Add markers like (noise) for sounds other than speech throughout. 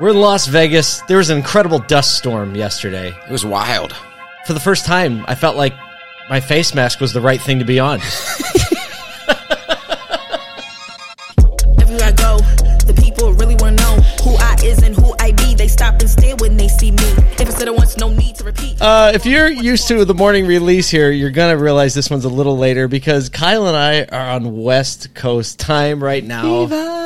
We're in Las Vegas. There was an incredible dust storm yesterday. It was wild. For the first time, I felt like my face mask was the right thing to be on. (laughs) Everywhere I go, the people really want to know who I is and who I be. They stop and stare when they see me. If I said it once, no need to repeat. Uh, if you're used to the morning release here, you're gonna realize this one's a little later because Kyle and I are on West Coast time right now.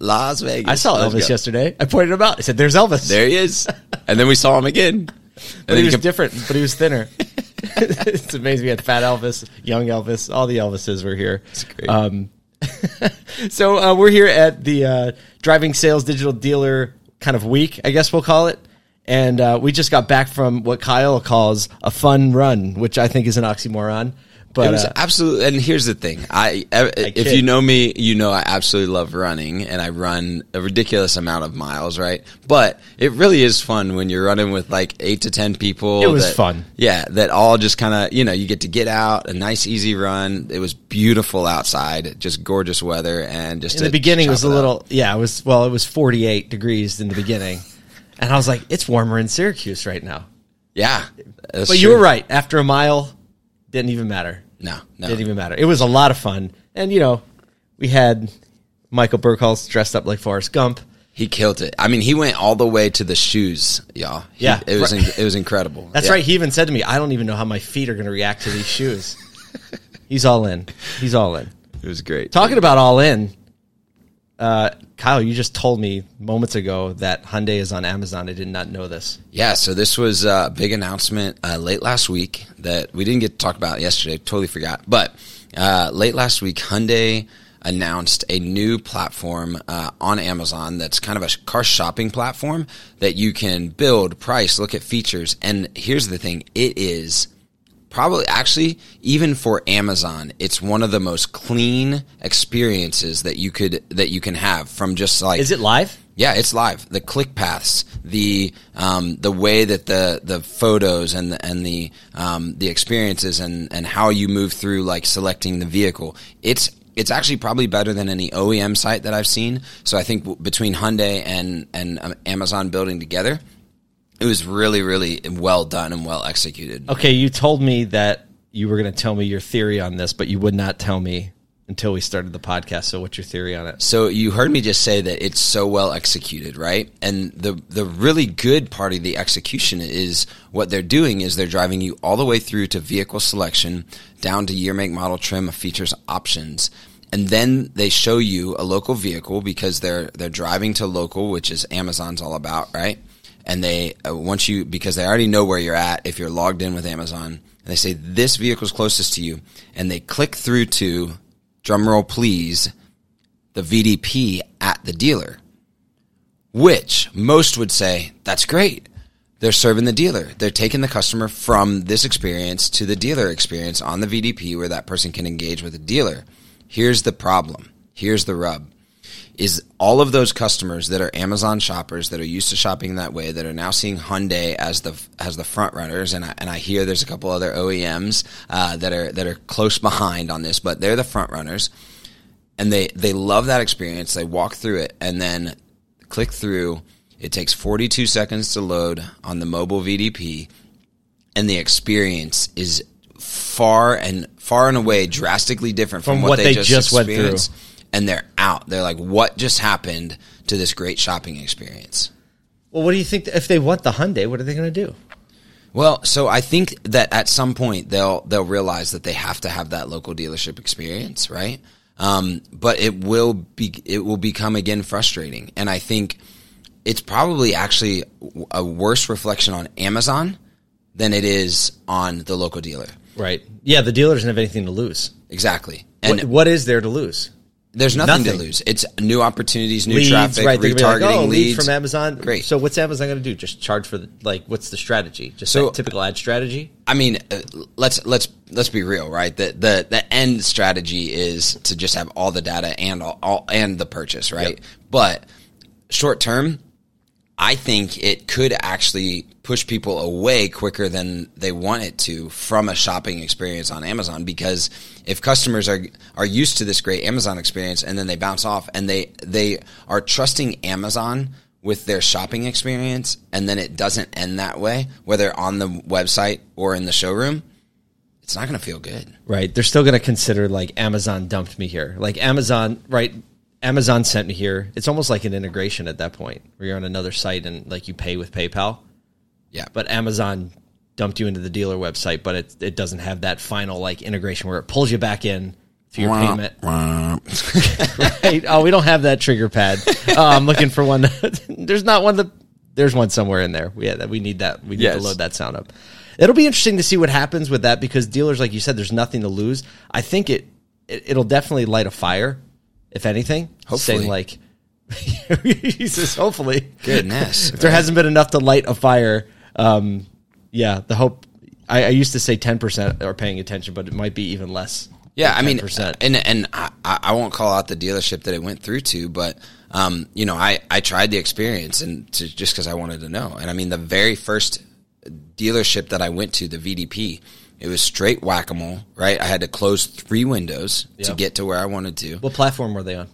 Las Vegas. I saw Let's Elvis go. yesterday. I pointed him out. I said, "There's Elvis." There he is. and then we saw him again. (laughs) And but then he was can- different. But he was thinner. (laughs) it's amazing. We had Fat Elvis, Young Elvis, all the Elvises were here. great. Um, (laughs) so uh, we're here at the uh, driving sales digital dealer kind of week, I guess we'll call it. And uh, we just got back from what Kyle calls a fun run, which I think is an oxymoron. But it was uh, absolutely, and here's the thing: I, if kid. you know me, you know I absolutely love running, and I run a ridiculous amount of miles, right? But it really is fun when you're running with like eight to ten people. It was that- fun. yeah. That all just kind of, you know, you get to get out, a nice easy run. It was beautiful outside, just gorgeous weather, and just in the beginning it was a it up. little, yeah, it was, well, it was 48 degrees in the beginning. And I was like, it's warmer in Syracuse right now. yeah. But you were right. After a mile, didn't even matter. No, no, Didn't even matter. It was a lot of fun. And, you know, we had Michael Burkholz dressed up like Forrest Gump. He killed it. I mean, he went all the way to the shoes, y'all. He- Yeah. it was it was incredible. That's Yeah. right. He even said to me, I don't even know how my feet are going to react to these shoes. (laughs) He's all in. He's all in. It was great. Talking about all in, uh, Kyle, you just told me moments ago that Hyundai is on Amazon. I did not know this. Yeah, so this was a big announcement uh, late last week that we didn't get to talk about yesterday. Totally forgot. But uh, late last week, Hyundai announced a new platform uh, on Amazon that's kind of a car shopping platform that you can build, price, look at features. And here's the thing it is probably actually even for Amazon, it's one of the most clean experiences that you could that you can have from just like Is it live? yeah, it's live. The click paths, the um, the way that the the photos and the, and the um, the experiences and and how you move through like selecting the vehicle. It's it's actually probably better than any OEM site that I've seen. So I think w- between Hyundai and and um, Amazon building together, it was really really well done and well executed. Okay, you told me that you were going to tell me your theory on this, but you would not tell me until we started the podcast. So, what's your theory on it? So you heard me just say that it's so well executed, right? And the the really good part of the execution is what they're doing is they're driving you all the way through to vehicle selection, down to year, make, model, trim, features, options. And then they show you a local vehicle because they're they're driving to local, which is Amazon's all about, right? And they uh, once you because they already know where you're at if you're logged in with Amazon, and they say this vehicle's closest to you, and they click through to drumroll please the VDP at the dealer, which most would say that's great. They're serving the dealer. They're taking the customer from this experience to the dealer experience on the VDP where that person can engage with the dealer. Here's the problem. Here's the rub. Is all of those customers that are Amazon shoppers that are used to shopping that way that are now seeing Hyundai as the as the front runners, and I, and I hear there's a couple other OEMs uh, that are that are close behind on this, but they're the front runners and they they love that experience. They walk through it and then click through. It takes 42 seconds to load on the mobile VDP, and the experience is far and far and away drastically different from, From what, what they, just, just went through. And they're out. They're like, "What just happened to this great shopping experience?" Well, what do you think if they want the Hyundai? What are they going to do? Well, so I think that at some point they'll they'll realize that they have to have that local dealership experience, right? Um, but it will be it will become again frustrating, and I think it's probably actually a worse reflection on Amazon than it is on the local dealer. Right. Yeah, the dealer doesn't have anything to lose. Exactly, and What, what is there to lose? There's nothing, nothing. to lose. It's new opportunities, new leads, traffic, right? They're retargeting like, oh, lead leads from Amazon. Great. So what's Amazon going to do? Just charge for the like? What's the strategy? Just So- typical ad strategy. I mean, uh, let's let's let's be real, right? The the the end strategy is to just have all the data and all, all and the purchase, right? Yep. But short term, I think it could actually push people away quicker than they want it to from a shopping experience on Amazon because if customers are are used to this great Amazon experience and then they bounce off and they they are trusting Amazon with their shopping experience and then it doesn't end that way, whether on the website or in the showroom, it's not going to feel good. Right. They're still going to consider like Amazon dumped me here. Like Amazon, right? Amazon sent me here. It's almost like an integration at that point where you're on another site and like you pay with PayPal. Yeah. But Amazon dumped you into the dealer website, but it, it doesn't have that final like integration where it pulls you back in for your payment. (laughs) right? Oh, we don't have that trigger pad. Oh, I'm looking for one. (laughs) there's not one that there's one somewhere in there. We yeah, we need that. We need Yes. to load that sound up. It'll be interesting to see what happens with that because dealers, like you said, there's nothing to lose. I think it, it it'll definitely light a fire, if anything. Hopefully. saying like, (laughs) he says, hopefully, Goodness. if there hasn't been enough to light a fire, um, yeah, the hope. I, I used to say ten percent are paying attention, but it might be even less. Yeah, I mean, 10%. and and I, I won't call out the dealership that it went through to, but um, you know, I I tried the experience and to, just because I wanted to know, and I mean, the very first dealership that I went to, the VDP, it was straight whack a mole, right? I had to close three windows to get to where I wanted to. What platform were they on?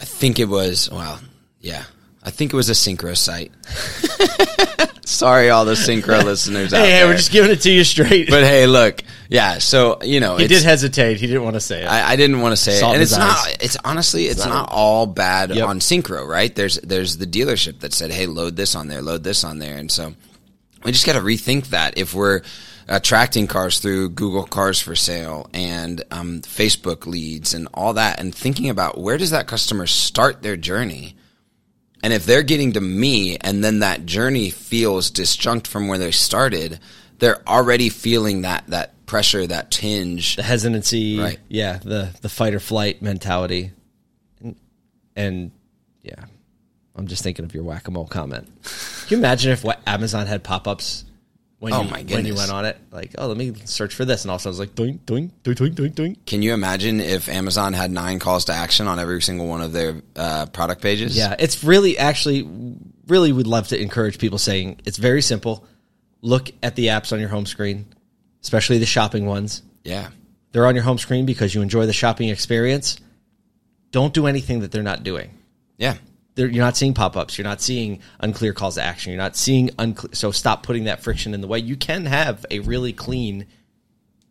I think it was well, yeah, I think it was a Sincro site. (laughs) Sorry, all the Sincro (laughs) listeners out Hey, hey, there. we're just giving it to you straight. but hey, look, yeah. So you know, he it's- did hesitate. He didn't want to say it. I, I didn't want to say Salt it, in and his it's not. It's honestly, it's, not, all bad Yep. on Sincro, right? There's there's the dealership that said, "Hey, load this on there, load this on there," and so we just got to rethink that if we're attracting cars through Google Cars for Sale and um, Facebook leads and all that, and thinking about where does that customer start their journey. And if they're getting to me and then that journey feels disjunct from where they started, they're already feeling that that pressure, that tinge. the hesitancy, Right. yeah, the the fight or flight mentality, and, and yeah, I'm just thinking of your whack a mole comment. Can you imagine if what Amazon had pop ups when Oh you my when you went on it? Like, oh, let me search for this, and also I was like, doink doink doink doink doink doink. Can you imagine if Amazon had nine calls to action on every single one of their uh, product pages? Yeah, it's really actually really would love to encourage people saying it's very simple. Look at the apps on your home screen, especially the shopping ones. Yeah. They're on your home screen because you enjoy the shopping experience. Don't do anything that they're not doing. Yeah. You're not seeing pop-ups. You're not seeing unclear calls to action. You're not seeing unclear. So stop putting that friction in the way. You can have a really clean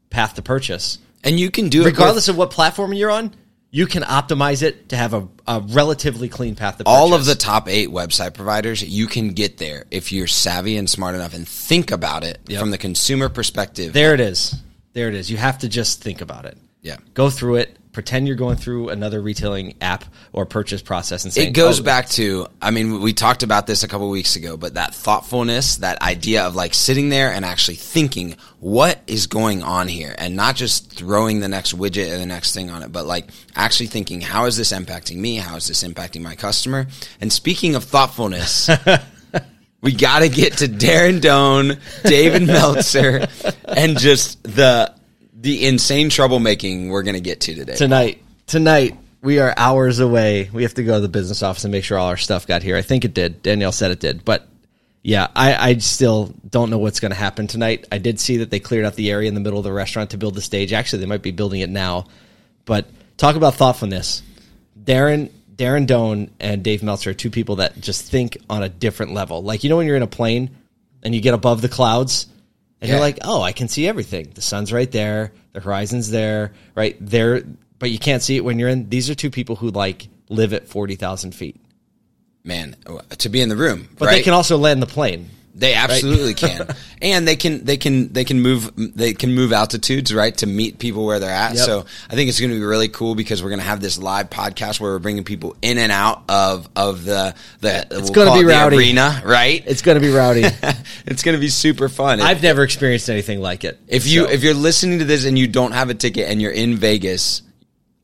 path to purchase, And you can do it regardless with of what platform you're on. You can optimize it to have a, a relatively clean path to purchase. all of the top eight website providers. You can get there if you're savvy and smart enough and think about it Yep. from the consumer perspective. There it is. There it is. You have to just think about it. Yeah. Go through it. Pretend you're going through another retailing app or purchase process and saying, It goes "Oh, back to, I mean, we talked about this a couple weeks ago, but that thoughtfulness, that idea of like sitting there and actually thinking, what is going on here? And not just throwing the next widget or the next thing on it, but like actually thinking, how is this impacting me? How is this impacting my customer? And speaking of thoughtfulness, (laughs) we got to get to Darren Doan, David Meltzer, and just the, the insane troublemaking we're going to get to today. tonight tonight we are hours away. We have to go to the business office and make sure all our stuff got here. I think it did. Danielle said it did. But yeah i, I still don't know what's going to happen tonight. I did see that they cleared out the area in the middle of the restaurant to build the stage. Actually they might be building it now. But talk about thoughtfulness. Darren darren doan and dave meltzer are two people that just think on a different level. Like you know when you're in a plane and you get above the clouds and Yeah. you're like, oh, I can see everything. The sun's right there, the horizon's there, right there, but you can't see it when you're in. These are two people who like live at forty thousand feet, Man, uh, to be in the room, but right? they can also land the plane. They absolutely can, (laughs) and they can they can they can move they can move altitudes right to meet people where they're at. Yep. So I think it's going to be really cool because we're going to have this live podcast where we're bringing people in and out of of the the It's we'll gonna be rowdy. arena, right? It's going to be rowdy. (laughs) it's going to be super fun. I've never experienced anything like it. if you So, if you're listening to this and you don't have a ticket and you're in Vegas,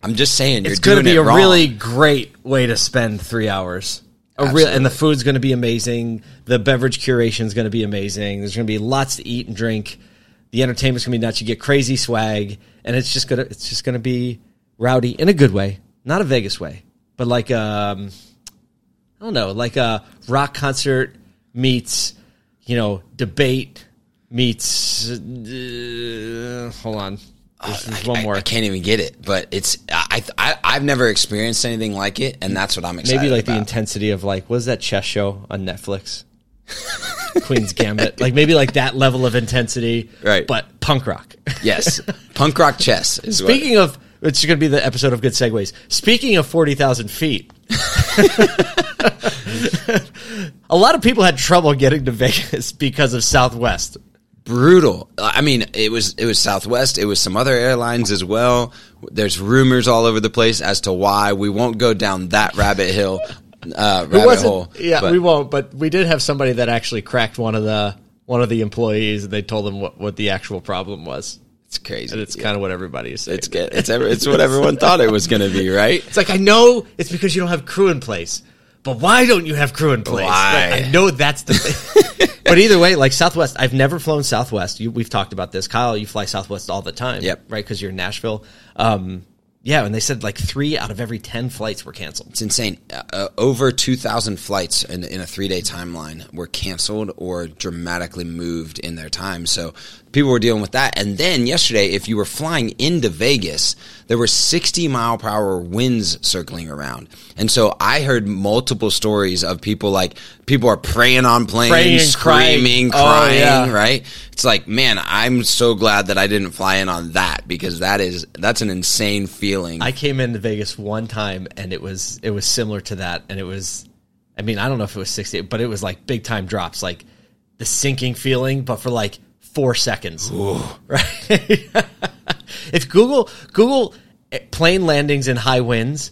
I'm just saying you're it's going to be a wrong. really great way to spend three hours. A real, and the food's going to be amazing. The beverage curation is going to be amazing. There's going to be lots to eat and drink. The entertainment's going to be nuts. You get crazy swag, and it's just gonna it's just going to be rowdy in a good way, not a Vegas way, but like um, I don't know, like a rock concert meets you know debate meets. Uh, hold on, There's, there's I- one more. I, can't even get it, but it's I, I I've never experienced anything like it, and that's what I'm excited. Maybe like the intensity of like what is that chess show on Netflix? Queen's Gambit. Like maybe like that level of intensity. Right. But punk rock. yes, punk rock chess. Is what- Speaking of, it's going to be the episode of good segues. Speaking of forty thousand feet, (laughs) a lot of people had trouble getting to Vegas because of Southwest. Brutal. I mean, it was it was Southwest. It was some other airlines as well. There's rumors all over the place as to why. We won't go down that rabbit hill, uh, rabbit hole. Yeah, but we won't. But we did have somebody that actually cracked one of the one of the employees, and they told them what, what the actual problem was. It's crazy. And it's Yeah. kind of what everybody is saying. it's good. It's ever, it's what everyone thought it was going to be, right? It's like I know it's because you don't have crew in place, but why don't you have crew in place? Why? Like, I know that's the thing. (laughs) but either way, like Southwest, I've never flown Southwest. You, we've talked about this, Kyle. You fly Southwest all the time, Yep. right? Because you're in Nashville. Um, yeah, and they said like three out of every ten flights were canceled. It's insane. Uh, uh, over 2,000 flights in, in a three day timeline were canceled or dramatically moved in their time. So people were dealing with that. And then yesterday, if you were flying into Vegas, there were 60 mile per hour winds circling around. And so I heard multiple stories of people like, people are praying on planes, Praying and crying. screaming, Oh, crying, yeah. right? It's like, man, I'm so glad that I didn't fly in on that because that is, that's an insane feeling. I came into Vegas one time, and it was it was similar to that, and it was, I mean, I don't know if it was sixty, but it was like big time drops, like the sinking feeling, but for like four seconds, (laughs) right? if Google Google eh, plane landings in high winds,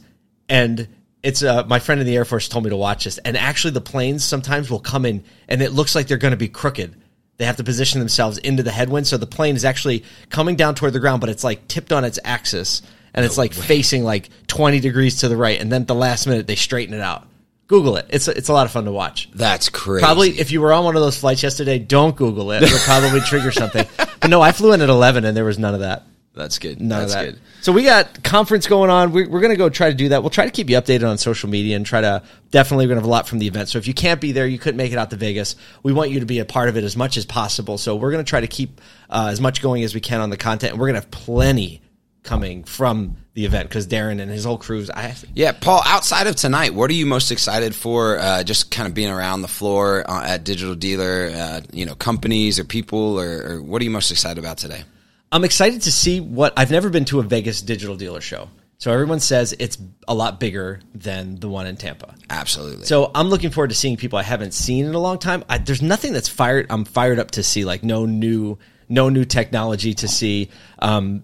and it's uh, my friend in the Air Force told me to watch this, and actually the planes sometimes will come in, and it looks like they're going to be crooked. They have to position themselves into the headwind, so the plane is actually coming down toward the ground, but it's like tipped on its axis, and it's like facing like twenty degrees to the right, and then at the last minute they straighten it out. Google it; it's it's a lot of fun to watch. that's crazy. Probably if you were on one of those flights yesterday, don't Google it. It'll probably (laughs) trigger something. But no, I flew in at eleven, and there was none of that. That's good. None that's of that. good. So we got conference going on. We're, we're going to go try to do that. We'll try to keep you updated on social media and try to definitely we're going to have a lot from the event. So if you can't be there, you couldn't make it out to Vegas. We want you to be a part of it as much as possible. So we're going to try to keep uh, as much going as we can on the content, and we're going to have plenty coming from the event because Darren and his whole crews. I Yeah, Paul. Outside of tonight, what are you most excited for? Uh, just kind of being around the floor uh, at Digital Dealer, uh, you know, companies or people, or, or what are you most excited about today? I'm excited to see what I've never been to a Vegas digital dealer show. So everyone says it's a lot bigger than the one in Tampa. Absolutely. So I'm looking forward to seeing people I haven't seen in a long time. I, there's nothing that's fired. I'm fired up to see like no new, no new technology to see. Um,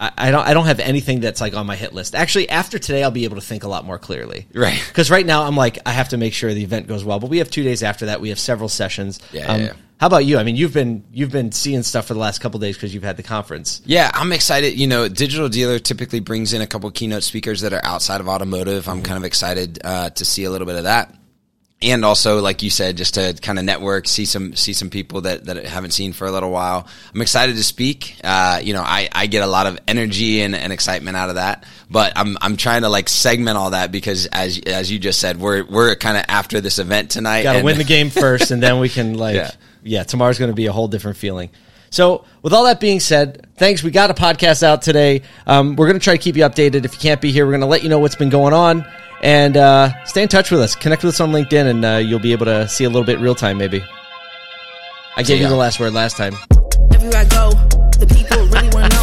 I, I don't. I don't have anything that's like on my hit list. Actually, after today, I'll be able to think a lot more clearly. Right. (laughs) Because right now, I'm like, I have to make sure the event goes well. But we have two days after that. We have several sessions. Um, Yeah, yeah, yeah. How about you? I mean, you've been you've been seeing stuff for the last couple days because you've had the conference. Yeah, I'm excited. You know, Digital Dealer typically brings in a couple keynote speakers that are outside of automotive. I'm kind of excited uh, to see a little bit of that. And also, like you said, just to kind of network, see some see some people that, that I haven't seen for a little while. I'm excited to speak. Uh, you know, I, I get a lot of energy and, and excitement out of that. But I'm I'm trying to like segment all that because as as you just said, we're we're kind of after this event tonight. Got to win the game first, and then we can (laughs) like, yeah, Yeah. tomorrow's going to be a whole different feeling. So, with all that being said, thanks. We got a podcast out today. Um, we're going to try to keep you updated. If you can't be here, we're going to let you know what's been going on, and uh, stay in touch with us. Connect with us on LinkedIn, and uh, you'll be able to see a little bit real time. Maybe I gave you the last word last time. Everywhere I go, the people really wanna